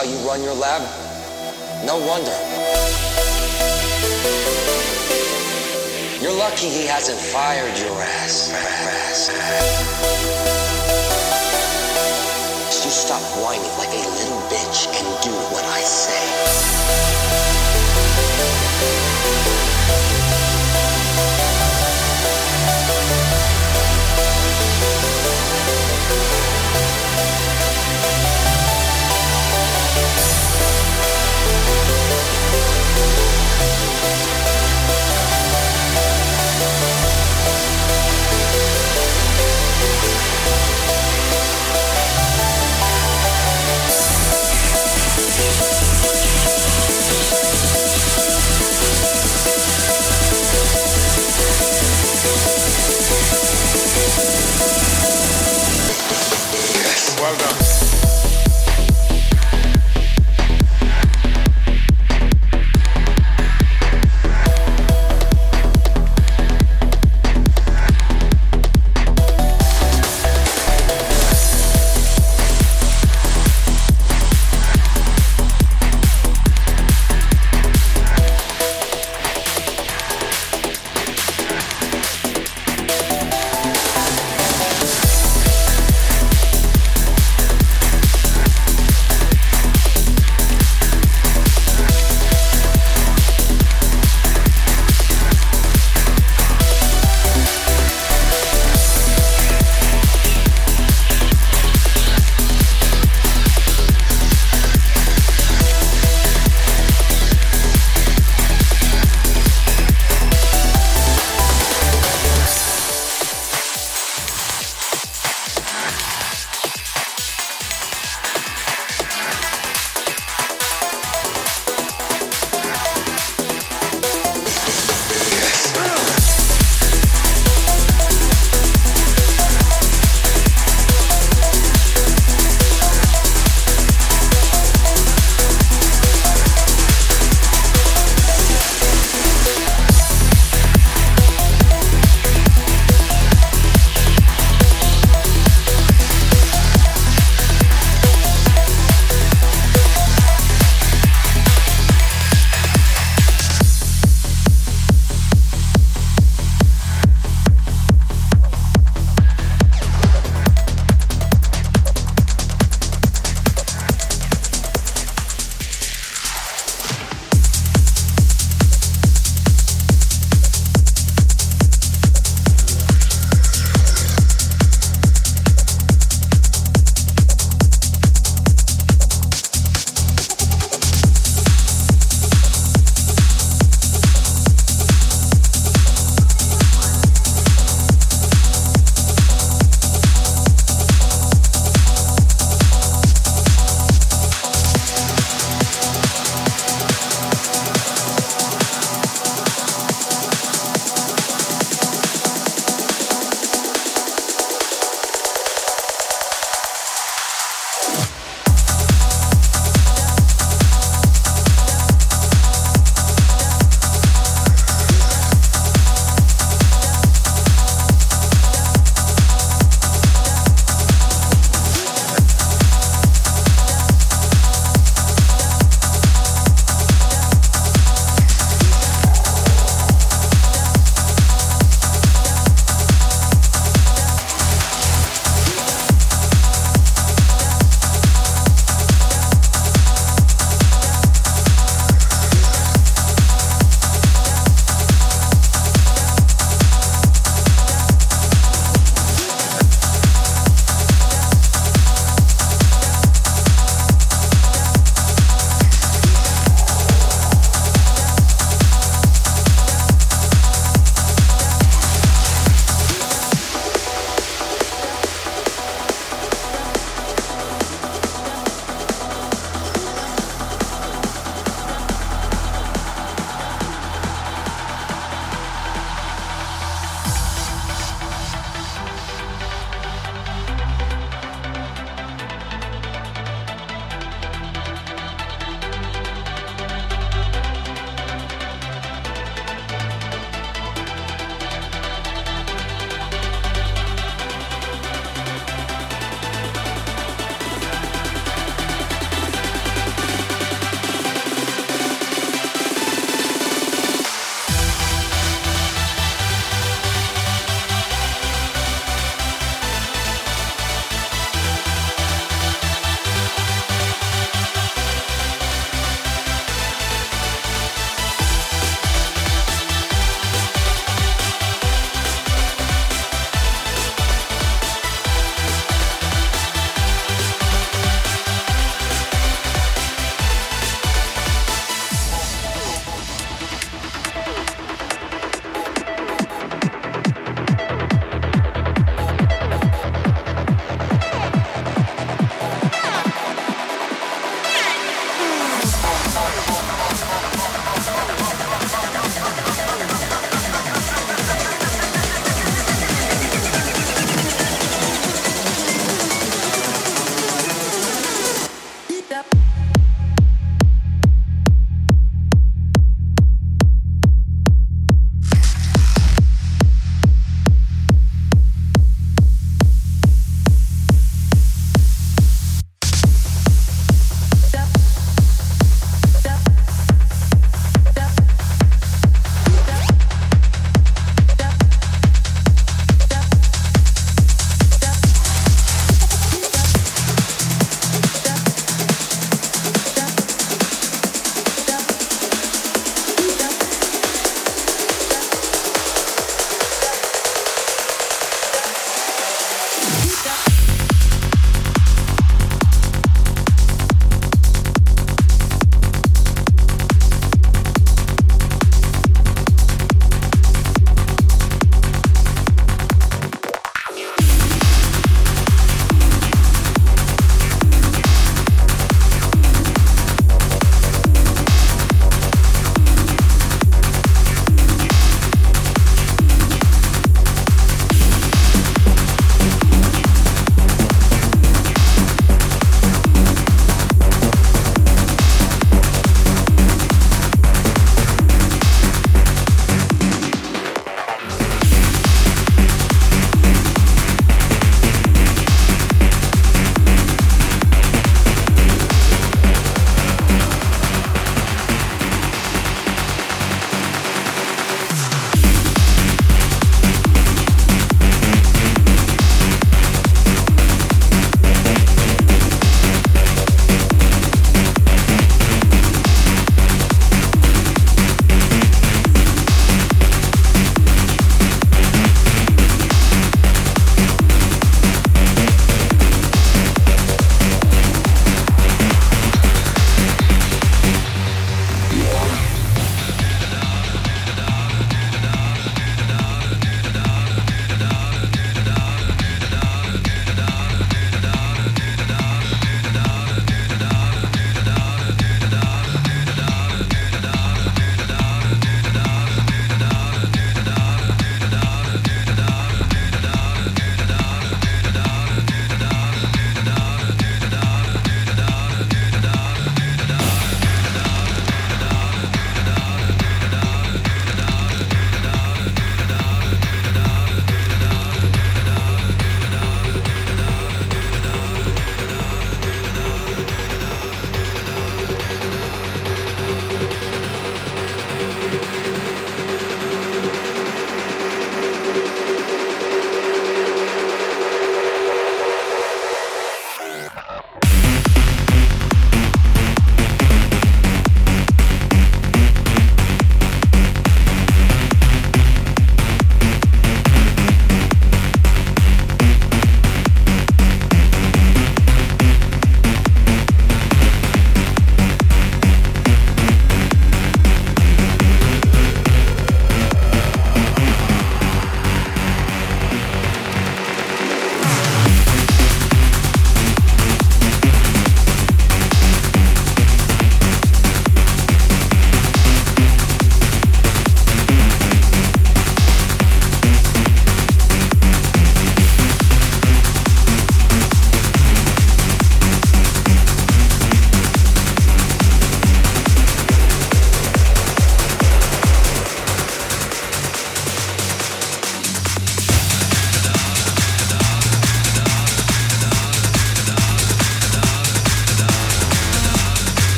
how you run your lab, no wonder. You're lucky he hasn't fired your ass. You stop whining like a little bitch and do what I say. Well done.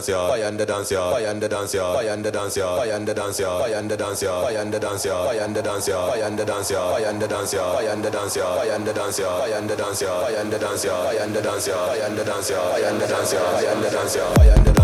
Dance yard, fire the dance yard, fire the dance yard, fire the dance yard, fire the dance yard, fire the dance yard, fire the dance yard, fire the dance yard, fire the dance yard, fire the dance yard, fire the dance yard, fire the dance yard, fire the dance yard, fire the dance yard, fire the dance yard, fire the dance yard, fire the dance yard, fire the dance yard, fire the dance yard, fire